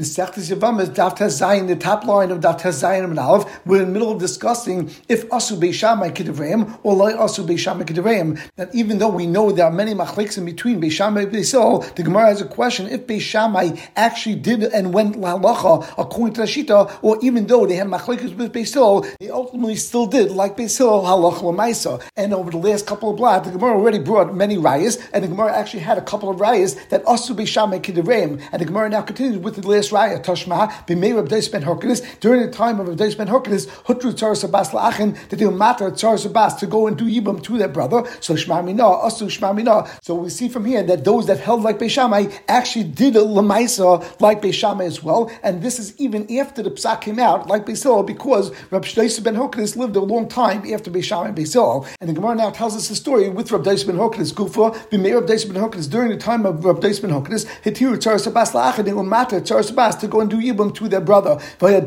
Zayin, the top line of Daf Zayin and Aleph, we're in the middle of discussing if Asu Beishamai Kedivreim or Lai Asu Beishamai Kedivreim. That even though we know there are many machliks in between Beishamai and Beisil, the Gemara has a question if Beishamai actually did and went Lalacha according to Rashita, or even though they had machlikas with Beisil, they ultimately still did like Beisil Halacha Lamaisa. And over the last couple of blocks, the Gemara already brought many rayas, and the Gemara actually had a couple of rayas that Asu Beishamai Kedivreim, and the Gemara now continues with the last Raya Toshma b'mei Reb Ben Horkenis during the time of Reb Ben Horkenis Hutru Tzar Sabas La'achin that they matter Tzar Sabas to go and do Yibam to their brother. So Shma Mina Asu Shma Mina. So we see from here that those that held like Beishamai actually did a Lamaisa like Beishamai as well, and this is even after the Psak came out like Beisil because Reb Ben Horkenis lived a long time after Beishamai and Beisil. And the Gemara now tells us the story with Reb Ben Horkenis Gufa b'mei Reb Ben Horkenis during the time of Reb Ben Horkenis Hitiru Tzar Sabas La'achin they will matter Tzar To go and do Yibam to their brother. And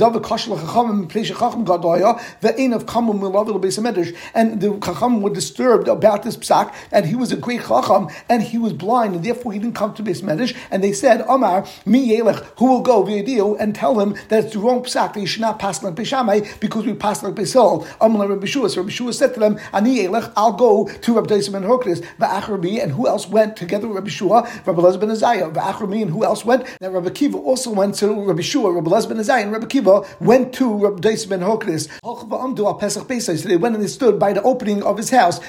the Chacham were disturbed about this psak, and he was a great Chacham, and he was blind, and therefore he didn't come to Beis Medrash. And they said, Omar, mi yelech, who will go v'yadiu and tell him that it's the wrong psak, that you should not pass like Beishamai, because we pass like Beisol. Omar Rabbi Shua. So Rabbi Shua said to them, Ani yelech, I'll go to Rabbi Daisim and v'achar and who else went together with Rabbi Shua, Rabbi Lezben ben Azariah, v'achar and who else went? Now Rabbi Kiva also went to Rabbi Shua, Rabbi Lez ben Azai, and Rabbi Kiva went to Rabbi Dais ben Hokris. So they went and they stood by the opening of his house.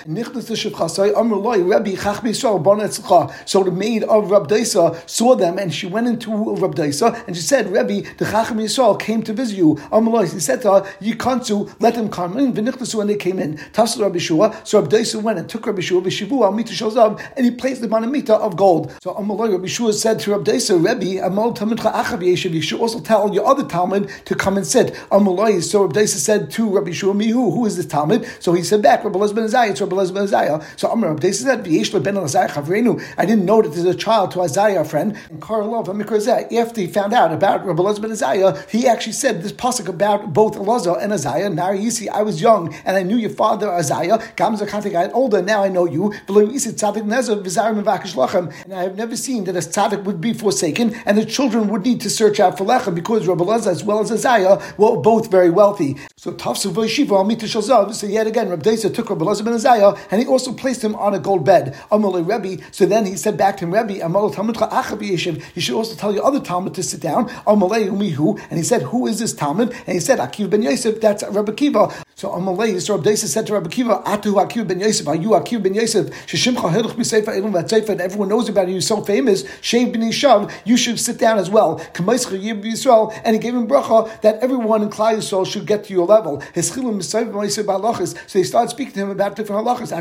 So the maid of Rabbi Daisa saw them, and she went into Rabbi Daisa, and she said, Rabbi, the Chacham Yisrael came to visit you. He said to her, You can't to let them come in. And they came in. Tafsir Rabbi Shua. So Rabbi Daisa went and took Rabbi Shua, Vishivu al Mita Shozav, and he placed them on a Mita of gold. So Amalai Rabbi Shua said to Rabbi Daisa, Rabbi, Amal Tamidcha Achav Yeshiv, you should also tell your other Talmud to come and sit. Amalai, so Rabbi Daisa said to Rabbi Shua, Mihu, who is this Talmud? So he said back, Rabbi Lezben Azayah, it's Rabbi Lezben Azayah. So Amar Rabbi Daisa said, V'yesh ben Azayah Chavrenu, I didn't know that there's a child to Azayah, a friend. And Karlov, after he found out about Rabbi Lezben Azayah, he actually said this pasuk about both Elazar and Azayah. Now you see, I was young and I knew your father Azayah. Gamza Kantik, I older, now I know you. And I have never seen that a tzaddik would be forsaken and the children would need to search out for lechem because Rabbi Lezer as well as Azariah were both very wealthy. So Tafsu Voshiva Amita Shalzav. So yet again, Rabbi Desa took Rabbi Lezer ben Azariah and he also placed him on a gold bed. Amalei Rebbe. So then he said back to him, Rebbe, Amal Talmudcha Achav Yeshiv. You should also tell your other Talmud to sit down. Amalei Umihu. And he said, Who is this Talmud? And he said, Akiv ben Yosef. That's Rabbi Kiva. So Amalei, so Rabbi Desa said to Rabbi Kiva, Atu Akiv ben Yosef. Are you Akiv ben Yosef? Sheshimcha Hiluch B'Seifa Elam Vatzeifa. And everyone knows about you. You're so famous. Shev ben Yishav. You should sit down as well. Yisrael, and he gave him bracha that everyone in Klal Yisrael should get to your level. So they started speaking to him about different halachas,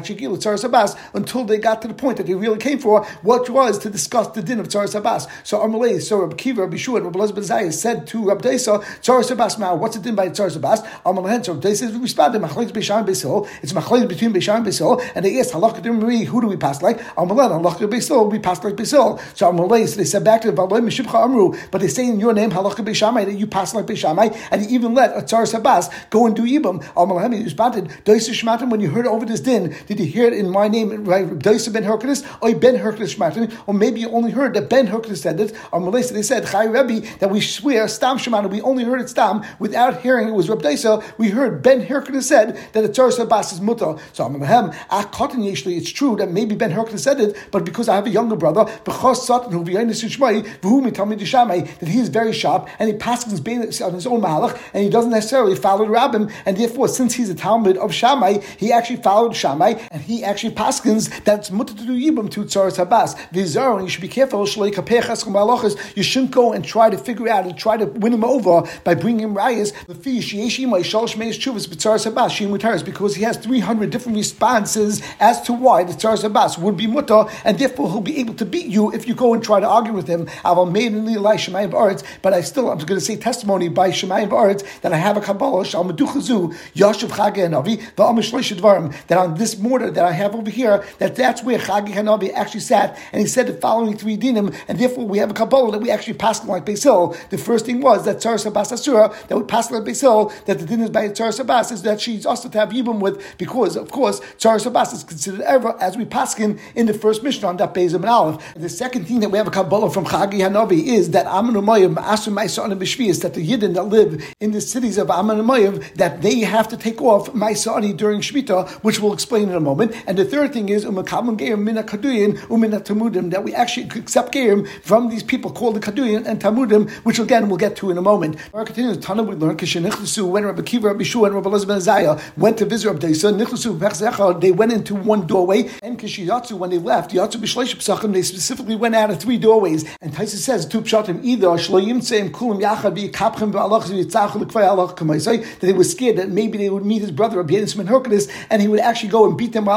until they got to the point that they really came for, what was to discuss the din of Tzaras Abbas. So Amalei, so Rabbi Kiva, Rabbi Shua, Rabbi Elazar Zayah said to Rabbi Desa, Tzaras Abbas, now what's the din by Tzaras Abbas? Amalei, so Rabbi Desa Beishan Beisil, it's Machlek between and Beisil, and they asked, Halach who do we pass like? Amalei, Halach Beisil, we pass like Beisil. So Amalei, so they said back to the Baloi Meshivcha Amru, but they say in your name, Halach Beishamai, that you pass like Beishamai, and he even let a Tsar Sabas go and do Yibam. Amalahemi, he responded, Doisa Shmatim, when you heard over this din, did you hear it in my name, right? Doisa Ben Horkenis, or Ben Horkenis Shmatim, or maybe you only heard that Ben Horkenis said it. Amalei, they said, Chai Rebbe, that we swear, Stam Shematim, we only heard it Stam, without hearing it was Reb Doisa, we heard Ben Horkenis said that a Tsar Sabas is mutter. So Amalahem, Akotin Yeshli, it's true that maybe Ben Horkenis said it, but because I have a younger brother, Bechos Satan, who that he is very sharp, and he passes on his own mahalach, and he doesn't necessarily follow the rabbim, and therefore, since he's a Talmud of Shammai, he actually followed Shammai, and he actually paskins that it's mutter to do yibum to tzaras habas. Vizar, you should be careful. You shouldn't go and try to figure out and try to win him over by bringing him rayas. Because he has 300 different responses as to why the tzaras habas would be mutter, and therefore he'll be able to beat you if you go and try to argue with him. But I still I'm going to say testimony by Shemayim Ba'aretz that I have a Kabbalah Shal Meduchazu Yashav Chag Hanavi Dvarim that on this mortar that I have over here that that's where Chag Hanavi actually sat and he said the following three dinim and therefore we have a Kabbalah that we actually passed like Basil. The first thing was that Tzar Sabas Asura that we passed like Basil that the din is by Tzar Sabas that she's also to have Yibum with because, of course, Tzaras Abbas is considered ever as we paskin in the first mission on that Bezim and Aleph. The second thing that we have a Kabbalah from Chagi Hanavi is that Amun Umayim, Asu Maisa and Bishvias, that the Yidden that live in the cities of Amun Umayim, that they have to take off Maisa during Shemitah, which we'll explain in a moment. And the third thing is Umakabim Gerim Mina Kaduyin, Tamudim, that we actually accept Gerim from these people called the Kaduyin and Tamudim, which again we'll get to in a moment. Our continues, Tana we learn, when Rabbi Kiva, Rabbi and Rabbi Elizabeth Zaya went to visit Rabbi Nichlisu, they went into one doorway, and Kishiyatsu, when they left, they specifically went out of three doorways. And Taisa says, Tu Pshatim, either that they were scared that maybe they would meet his brother, Rabbi Yenis Ben Horkenis, and he would actually go and beat them by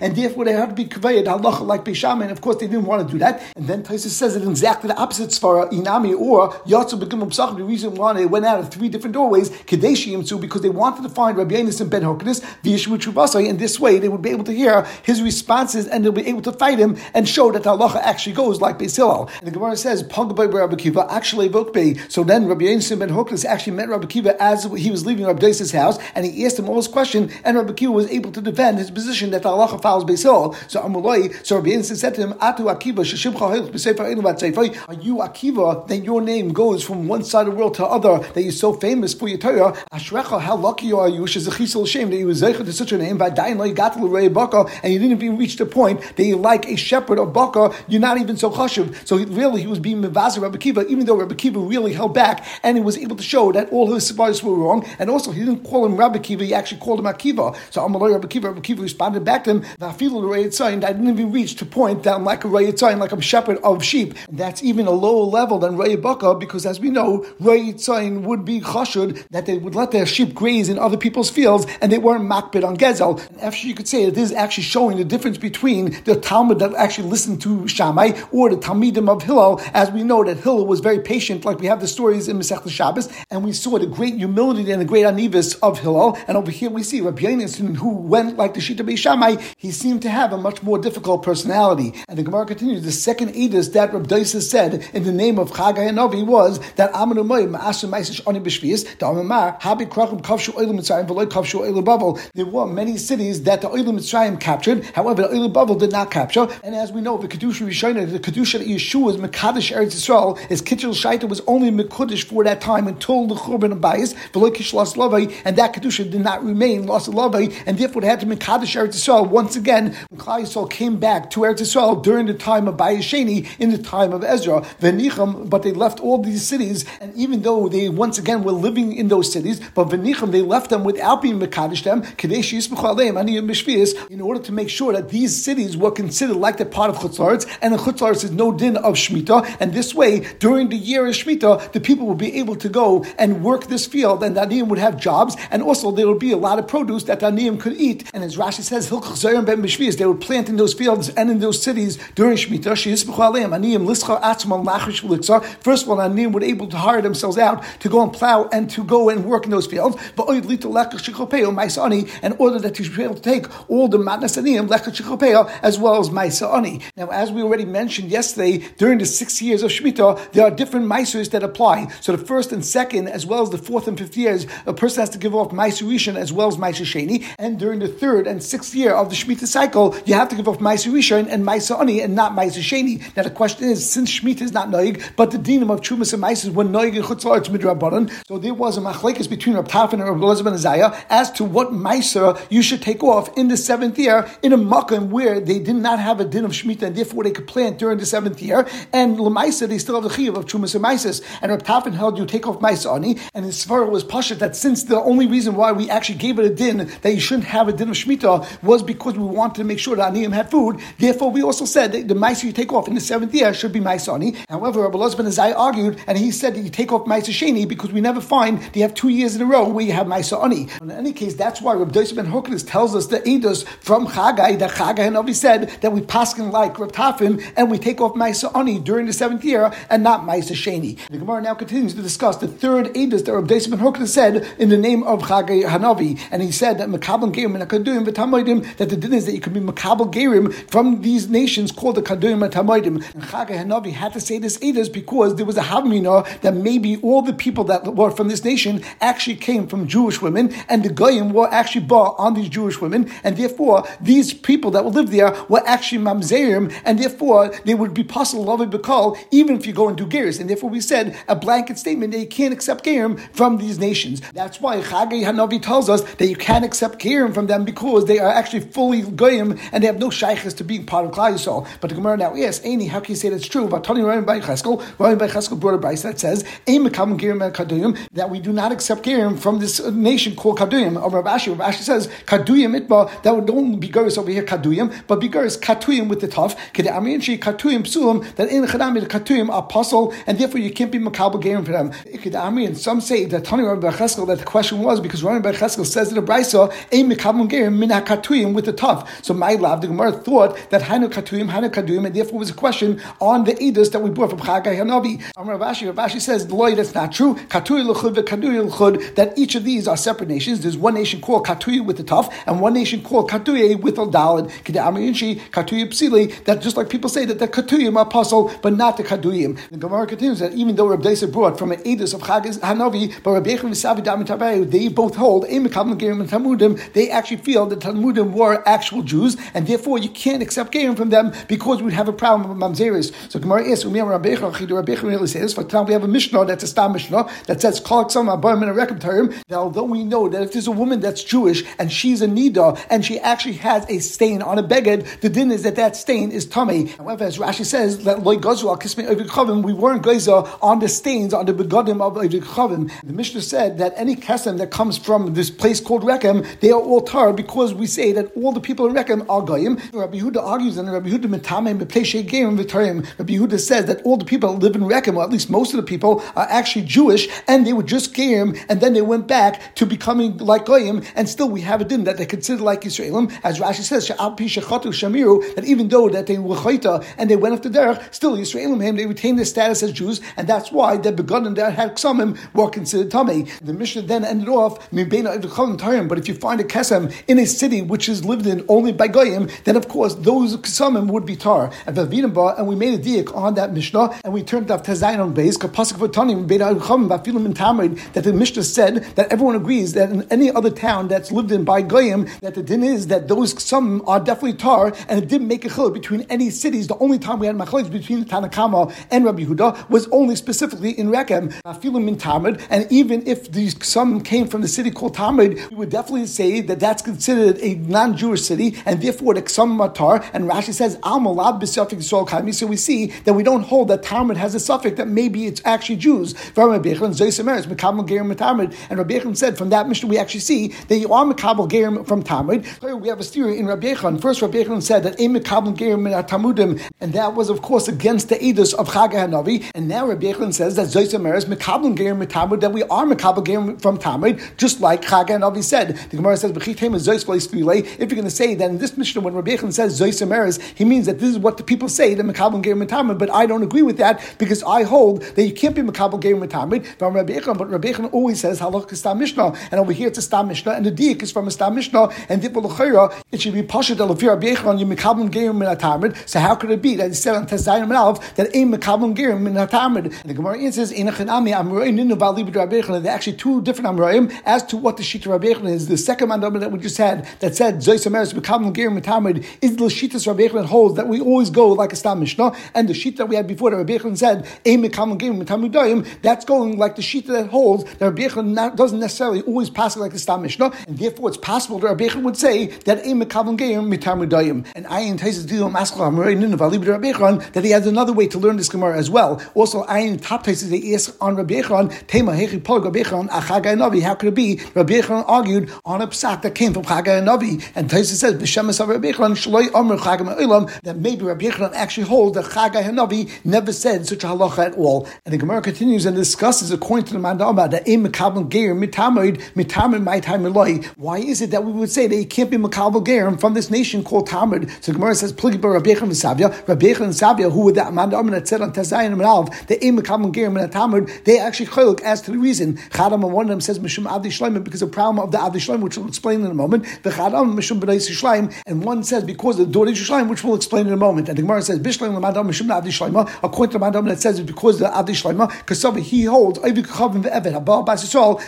and therefore they had to be kavayed halacha like and of course they didn't want to do that. And then Taisa says it exactly the opposite svara, Inami or Yatsu Begim Psachim, the reason why they went out of three different doorways, Kadeshi Yimtsu, because they wanted to find Rabbi Yenis and Ben Horkenis, Vishmu Chubasai, and this way they would be able to hear his responses and they'll be able to fight him and show that the halacha actually goes like Beis. And the Gemara says, Pagabay Rabbi Kiva, actually Vokbei. So then Rabbi Yenis and Ben Horkenis actually met Rabbi Kiva as he was leaving Rabbi Deis's house, and he asked him all his questions and Rabbi Kiva was able to defend his position that the halacha follows Beis Hillel. So Amulai, so Rabbi Yenis said to him, Atu Akiva, Are you Akiva? Then your name goes from one side of the world to the other, that you're so famous for your Torah. Ashrecha, how lucky are you? She's a chisel shame that you were zeicher to such a name, v'adayin got to rei baka, and you didn't even reach the point that you're like a shepherd of Baka, you're not even so chashuv. So he, really, he was being mevazer Rabbi Kiva, even though Rabbi Kiva really held back, and he was able to show that all his advice were wrong, and also he didn't call him Rabbi Kiva, he actually called him Akiva. So Amalai Rabbi Kiva, Rabbi Kiva responded back to him, I feel the Rayat sign, I didn't even reach to point that I'm like a Rayat sign, like I'm shepherd of sheep. And that's even a lower level than Rayat Baka, because as we know, Rayat sign would be chashud, that they would let their sheep graze in other people's fields, and they weren't makbid on Gezel. And actually, you could say that this is actually showing the difference between the Talmud that actually listened to Shammai or the Talmidim of Hillel, as we know that Hillel was very patient, like we have the stories in Masech Shabbos, and we saw the great humility and the great anivis of Hillel. And over here we see Rabbi Yonason, who went like the Shita Bei Shammai, he seemed to have a much more difficult personality. And the Gemara continues, the second edus that Rabbi Daisa said in the name of Chagai and Novi was that Amanu Moyim Ma'asu Maisish Oni B'Shvius, Da'amamar, Habi Krachim Kavshu Oilim Mitzrayim, Kavshu Oilim Bavel. There were many cities that the Oilim Mitzrayim captured, however, the Oilim Bavel did not capture. And as we know, the Kedusha Rishonah, the Kedusha Yeshua's Mekadosh Eretz Yisrael, is Kitchel Shaita was only Mekudish for that time until the Churban of Bayis, V'loi Kishlas Lavai, and that Kedusha did not remain lost Lavai, and therefore it had to Mekadosh Eretz Yisrael once again when Klal Yisrael came back to Eretz Yisrael during the time of Bayis Sheni, in the time of Ezra, Venicham, but they left all these cities, and even though they once again were living in those cities, but Venicham, they left them without being Mekadosh them, Kadesh in order to make sure that these cities were considered like the part of Chutzlaritz, and the Chutzlaritz is no din of Shemitah, and this way, during the year of Shemitah, the people will be able to go and work this field, and the Aniyim would have jobs, and also there would be a lot of produce that the Aniyim could eat. And as Rashi says, they would plant in those fields and in those cities during Shemitah. First of all, Aniyim were able to hire themselves out to go and plow and to go and work in those fields. In order that you should be able to take all the matnas aniyim as well as maisa ani. Now, as we already mentioned yesterday, during the six years of Shemitah, there are different maisers that apply. So the first and second, as well as the fourth and fifth years, a person has to give off maiser rishon as well as maiser sheni. And during the third and sixth year of the Shemitah cycle, you have to give off maiser rishon and maiser ani and not maiser sheni. Now the question is, since Shemitah is not noig, but the dinam of trumas and maisers were noig and chutzlar midrabanan, so there was a machlekes between Rab Tafin and Rab Elazar Azariah as to what maiser you should take off in the seventh year in a makkah where they did not have a din of Shemitah and therefore they could plant during the seventh year. And Lamaisa, they still have the chiyuv of Chumas and. And Rab Tafin held you take off Maisa Ani. And his Svara was Pashat that since the only reason why we actually gave it a din that you shouldn't have a din of Shemitah was because we wanted to make sure that Aniyim had food. Therefore, we also said that the Maisa you take off in the seventh year should be Maisa Ani. However, Rabbi Lozman Azai argued and he said that you take off Maisa Sheni because we never find that you have two years in a row where you have Maisa Ani. In any case, that's why Rabbi Dosa ben Hokenis tells us the Eidos from Chagai that Chagai and Avi said that we paskin like Rav Tafin and we take off Maisa Ani during the seventh year and not Maisa Sheni. The Gemara now continues to discuss the third Eidos that Rav Dosa ben Hokenis said in the name of Chagai Hanavi, and he said that Makabel Gerim and Akaduim v'Tamoidim that the din is that you can be Makabel Gerim from these nations called the Kaduim and Tamoidim. And Chagai Hanavi had to say this Eidos because there was a Havmina that maybe all the people that were from this nation actually came from Jewish women women, and the goyim were actually bought on these Jewish women, and therefore these people that will live there were actually mamzerim, and therefore they would be possible love bekal even if you go and do gears. And therefore we said a blanket statement that you can't accept gerim from these nations. That's why Chagay Hanavi tells us that you can't accept gerim from them because they are actually fully goyim and they have no shaykhs to being part of Klal Yisrael. But the Gemara now asks, Aini, how can you say that's true? But Tony Ryan by Cheskel, Ryan by Cheskel brought a Bryce that says, that we do not accept gerim from this nation called Kaduyim. Or Rav Ashi, Rav Ashi says, Kaduyim itba, that would only be Guris over here, Kaduyim, but be Guris Katuyim with the tough, Kedamri and Shi Katuyim Psulim, that in Chadami the Katuyim are apostle, and therefore you can't be Makabal gerim for them. Kedamri, and some say that Ryan by Cheskel, that the question was because by Cheskel says in the Brisa, Aim Makabal gerim min Katuyim with the tough. So my love, the Gemara thought that Hanu Katuyim, Hanu Kaduyim, and therefore was a question on the Edus that we brought from Chagai Hanavi. Rav Ashi, Rav Ashi says, the lawyer that's not true. Katui l'chud v'kadui l'chud, that each of these are separate nations. There's one nation called Katui with the tough, and one nation called Katui with the dalad. Kedamrinshi, Katui psili, that just like people say that the Katuyim are apostle, but not the Kaduyim. The Gemara continues that even though Rabbi Deisa brought from an Edus of Chagas Hanavi, but Rabbi V'Savi Damitabayu, they both hold, Emekam Gerim and Talmudim, they actually feel that Talmudim were actual Jews, and therefore you can't accept Gerim from them because we'd have a problem with Mamzeris. So Gemara asks, Rabbi Echim, Rabbi Echim really says, for example, we have a Mishnah that's a Stam Mishnah that says Kalak Abayim a. That although we know that if there's a woman that's Jewish and she's a Nida and she actually has a stain on a beged, the din is that that stain is tummy. However, as Rashi says, that we weren't Geza on the stains on the begodim of Ovid Chavim. The Mishnah said that any kesem that comes from this place called Rekem, they are all tar because we say that all the people in Rekem are Goyim. Rabbi Yehuda argues and Rabbi Vitarim. Rabbi Yehuda says that all the people that live in Rekem, or at least most of the people, are actually Jewish and they were just Gerim and then they went back to becoming like Goyim and still we have a din that they consider like Israelim. As Rashi says, Shamiru, that even though that they were Chayta and they went off the derech, still Israelim, him, they retained their status as Jews and that's why the begotten that had Ksamim were considered Tamei. The Mishnah then ended off, but if you find a Kesem in a city which is lived in only by Goyim, then of course those Ksamim would be tar. And we made a diak on that Mishnah and we turned off Tezayin on base, that the Mishnah said that everyone agrees that in any other town that's lived in by Goyim, that the din is that those some are definitely tar, and it didn't make a chil between any cities. The only time we had machlokes between the Tanakama and Rabbi Huda was only specifically in Rekem, Afilim in Tamid, and even if these some came from the city called Tamid, we would definitely say that that's considered a non-Jewish city, and therefore the some are tar. And Rashi says Al Malad b'Safik Yisrael Kaimi. So we see that we don't hold that Talmud has a suffix that maybe it's actually Jews. And Rabbi Yechon said from that Mishnah we actually see that you are Mekabel Gerim from Tamid. We have a theory in Rabbi Yechon. First, Rabbi Yechon said that Ein Mekabel Gerim in Tamudim, and that was of course against the Edus of Chag Hanavi. And now Rabbi Yechon says that Zoysemeres Mekabel Gerim Tamid that we are Mekabel Gerim from Tamid, just like Chag Hanavi said. The Gemara says If you're going to say that in this Mishnah when Rabbi Yechon says Zoysemeres, he means that this is what the people say that Mekabel Gerim Tamid, but I don't agree with that because I hold that you can't be Mekabel Gerim Tamid from Rabbi Yechon, but Rabbi Yechon always says halach is stam and over here it's a stam mishnah, and the diak is from a stam mishnah, and therefore it should be Rabbi Yechon you mekablim gerim min. So how could it be that he said on Tezayim Alf that aim mekablim gerim min atamid? And the Gemara answers in a chenami amroim ninu Yechon. They're actually two different amroim as to what the shita Rabbi Yechon is. The second mandam that we just had that said zoyis ameris mekablim gerim min atamid is the shitas Rabbi Yechon holds that we always go like a stam mishnah, and the shita that we had before that Rabbi said aim mekablim gerim min atamid that's going like the shita that holds that Rabbi doesn't necessarily always pass like the Stam Mishnah, and therefore it's possible that Rabbi would say that a mekavim geim mitar mudayim. And Ayin Taisus Dilo Maskal Amoray Ninu Valib Rabbi that he has another way to learn this Gemara as well. Also, Ayin Top Taisus they ask on Rabbi Yechon Hechi Pol Rabbi Navi. How could it be Rabbi Yechon argued on a psak that came from Chagai Navi? And Taisus says B'Shemes of Rabbi Yechon Shaloi Omer Chagai Ma'ilam that maybe Rabbi Yechon actually holds that Chagai Navi never said such a halacha at all. And the Gemara continues and discusses according to the Mandama that a mekavim geir mitamid time Why is it that we would say that he can't be makabel gerim from this nation called Tamid? So Gemara says Pligibar Rabbi Yechon Savia, Rabbi Yechon and Savia, who were the Amanda that said on Tazayin and Alv, the a mekavim gerim and Tamid, they actually chaylik as to the reason. Chadam one of them says Mishum Adi Shleim because of the problem of the Adi Shleim, which we'll explain in a moment. The Chadam Mishum B'nai Shleim, and one says because of the Dori Shleim, which we'll explain in a moment. And the Gemara says Bishleim Lamadam Mishum Adi Shleim, according to the Madam that says it's because of the Adi Shleim, because he holds that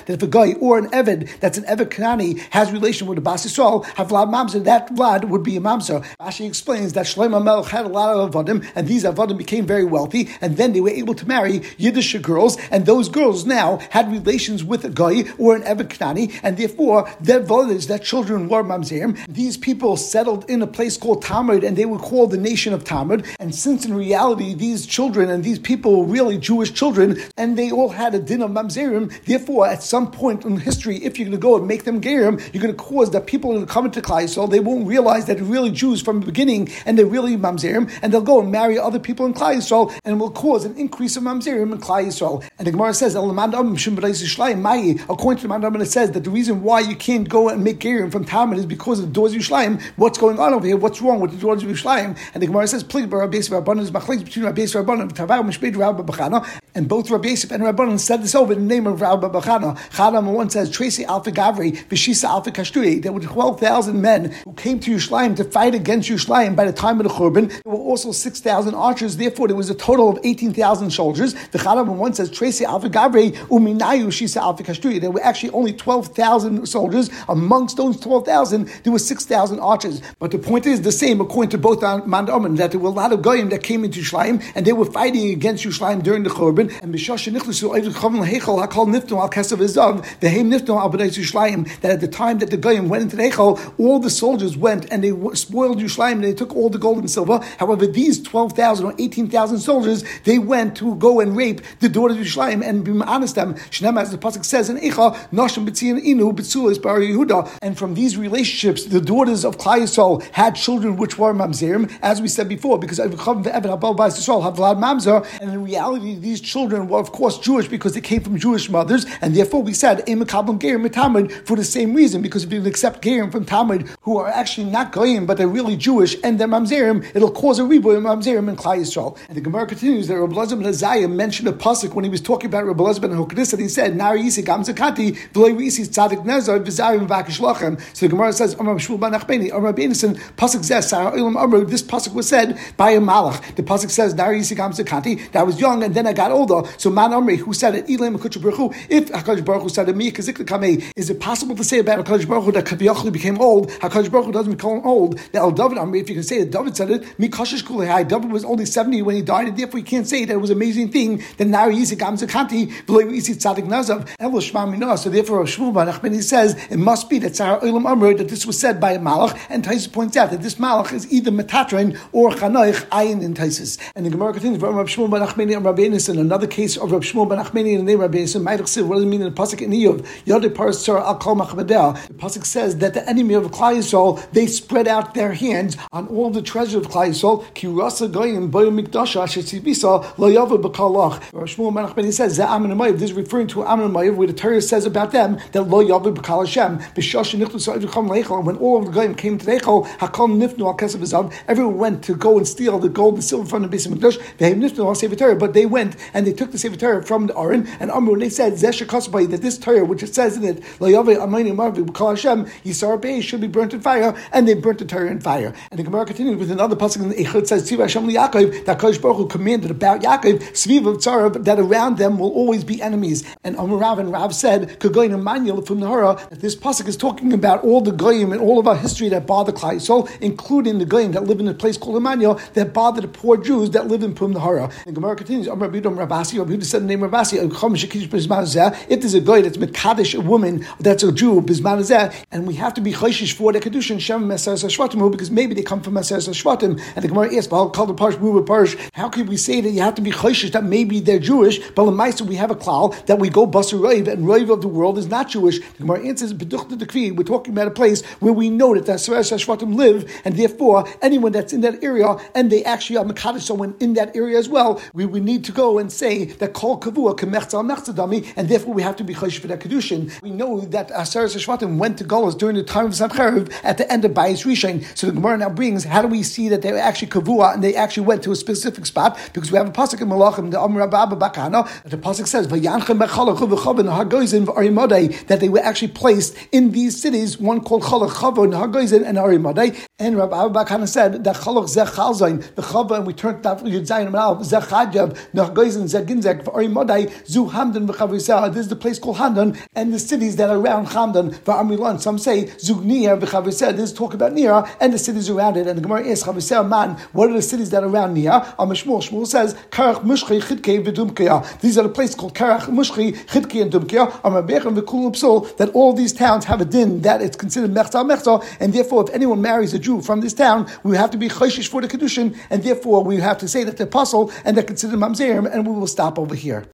if a guy or or an Evid that's an Evid Kanani has relation with a Bas Yisrael, have Vlad Mamzer, that Vlad would be a Mamzer. Rashi explains that Shlomo Melech had a lot of Avadim, and these Avadim became very wealthy, and then they were able to marry Yiddish girls, and those girls now had relations with a guy or an Evid Kanani, and therefore their village, their children were Mamzerim. These people settled in a place called Talmud, and they were called the nation of Talmud. And since in reality these children and these people were really Jewish children, and they all had a din of Mamzerim, therefore at some point in history, if you're going to go and make them Gerim, you're going to cause that people are going to come into Klai, so they won't realize that they're really Jews from the beginning, and they're really Mamzerim, and they'll go and marry other people in Klai Yisrael, and will cause an increase of Mamzerim in Klai Yisrael. And the Gemara says, according to the Mandam, it says that the reason why you can't go and make Gerim from Talmud is because of the doors of Yishlayim. What's going on over here? What's wrong with the doors of Yishlayim? And the Gemara says, between Rabbi Yisrael Rabbanan and both Rabbi Yosef and Rabbanan said this over in the name of Rabbi Bachana. Chadam one says, Tracy Alpha Gavri, Vishisa Alpha Kashtui. There were 12,000 men who came to Yishlayim to fight against Yishlayim by the time of the Churban. There were also 6,000 archers, therefore there was a total of 18,000 soldiers. The Chadam one says, Tracy Alpha Gavri, Uminayu Shisa Alpha Kashtui. There were actually only 12,000 soldiers. Amongst those 12,000, there were 6,000 archers. But the point is the same according to both Mand that there were a lot of Goyim that came into Yishlayim and they were fighting against Yishlayim during the Churban. And Bishash Nichlisu Chavan Hechel Hakol Nifnu Al Kesav Izav the Al That at the time that the Goyim went into the Hechel, all the soldiers went and they spoiled Yishlayim and they took all the gold and silver. However, these twelve thousand or eighteen thousand soldiers they went to go and rape the daughters of Yishlayim and be honest them. Shnem as the pasuk says in Echa Nashim B'tzion Inu B'tzulis Bar Yehuda. And from these relationships, the daughters of Klai had children which were mamzerim, as we said before, because have Vlad Mamzer, and in reality, these children were, of course, Jewish because they came from Jewish mothers, and therefore we said, Imakablum Gerim Talmud for the same reason, because if you accept Gerim from Talmud, who are actually not Goyim, but they're really Jewish, and they're Mamzerim, it'll cause a reboot of Mamzerim in Klai Yisrael. And the Gemara continues that Rabbi Lazar ben Azariah mentioned a pasuk when he was talking about Rabbi Lazar ben Hokdis, and he said, Nari Yisi Gam Zakati, V'lei Yisi Tzadik Nezar, V'zarim V'akish Lachem. So the Gemara says, Amar Shmuel ben Achbeni, Amar Benison, pasuk Zes, this pasuk was said by a malach. The pasuk says, Nari Yisi Gam Zakati, that I was young, and then I got older. So Man Amri, who said it, Elam Baruch if HaKadosh Baruch Hu said it, is it possible to say about HaKadosh Baruch Hu that Kaviyachli became old, HaKadosh Baruch Hu doesn't become old, that El David Amri, if you can say that David said it, Mikashish Kulei, David was only 70 when he died, and therefore you can't say that it was an amazing thing, that now Yisi Gam Zakati, V'loi Yisi Tzadik Nazav, El Shma Minah. So therefore, Shmuel Banachmeni says it must be that Sarah Elam Amri, that this was said by a Malach, and Taisus points out that this Malach is either Metatrin or Chanoich Ayin in Taisus. And the Gemara continues, Rabbi Shmuel Banachmeni and Rabbi in another case of Rabbi Shmuel Banachmeni in the name Rabbi Enis, what does it mean in the Pasuk in Iyov? Al. The Pasuk says that the enemy of Klai Yisrael, they spread out their hands on all the treasure of Klai Yisrael, says, that This is referring to Amin where the Torah says about them that Lo Yava B'Kal Hashem, Leichel, when all of the Goyim came to Leichel, Hakol Nifnu Al Zav, everyone went to go and steal the gold and silver from the base of Mikdash, they Nifnu Al Sefer but they went and they took the Sefer Torah from the Aron, and Amru, they said, Zesha that this Torah, which it says in it, Yisar should be burnt in fire, and they burnt the Torah in fire. And the Gemara continued with another passage in Echad says, Hashem Yaakov, that Kosh Baruch Hu commanded about Yaakov, Sviv of Tzara, that around them will always be enemies. And Amr Rav and Rav said, Kagoyin Emmanuel from Nahara, that this pasuk is talking about all the Goyim and all of our history that bother Klai, so including the Goyim that live in a place called Emmanuel, that bother the poor Jews that live in Pum Nahara. And Gemara continues, Amr Abidom Rabasi, Rabbi said the name Rabasi, if there's a guy that's A woman that's a Jew, and we have to be chayshish for the Kedushin, Shem Meseres HaShvatim, because maybe they come from Meseres HaShvatim, and the Gemara asks, call the Parsh, Ruba Parsh, how can we say that you have to be chayshish that maybe they're Jewish, but in Maisa we have a klal that we go Basar Raiv, and Raiv of the world is not Jewish. The Gemara answers, we're talking about a place where we know that the Meseres HaShvatim live, and therefore anyone that's in that area, and they actually are Mekadesh someone in that area as well, we would need to go and say that Kol Kavua Kemechza Mechzadami, and therefore we have to be chayish for that kedushin. We know that Aseres Hashvatim went to Golos during the time of Sancherev at the end of Bayis Rishon. So the Gemara now brings, how do we see that they were actually kavua and they actually went to a specific spot? Because we have a pasuk in Malachim, the Amr Abba Bakana, the pasuk says, that they were actually placed in these cities, one called Chalach Chavo and Hagoizin and Arimadai. And Rabbi Abba Bakana said that Chalach Zech Chalzain, the Chava, and we turned that Yudzayin Mal, Zech Hadjab, Nagoizin Zeginzek, Arimadai, Zu Hamdan this is the place called Handan, And the cities that are around Chamdan. Va'amilan, some say Zugnir v'Chaviseh. This is talk about Nira and the cities around it. And the Gemara asks Chaviseh Man, what are the cities that are around Nira? Am Shmuel. Says Karach Mushchi Chidkei v'Dumkaya. These are the places called Karach Mushchi Chidkei and Dumkaya. Am Rabbeichem v'Kulim Psul. That all these towns have a din that it's considered Mechta Mechta, and therefore, if anyone marries a Jew from this town, we have to be chayshish for the kedushin, and therefore we have to say that they're apostle and they're considered mamzerim, and we will stop over here.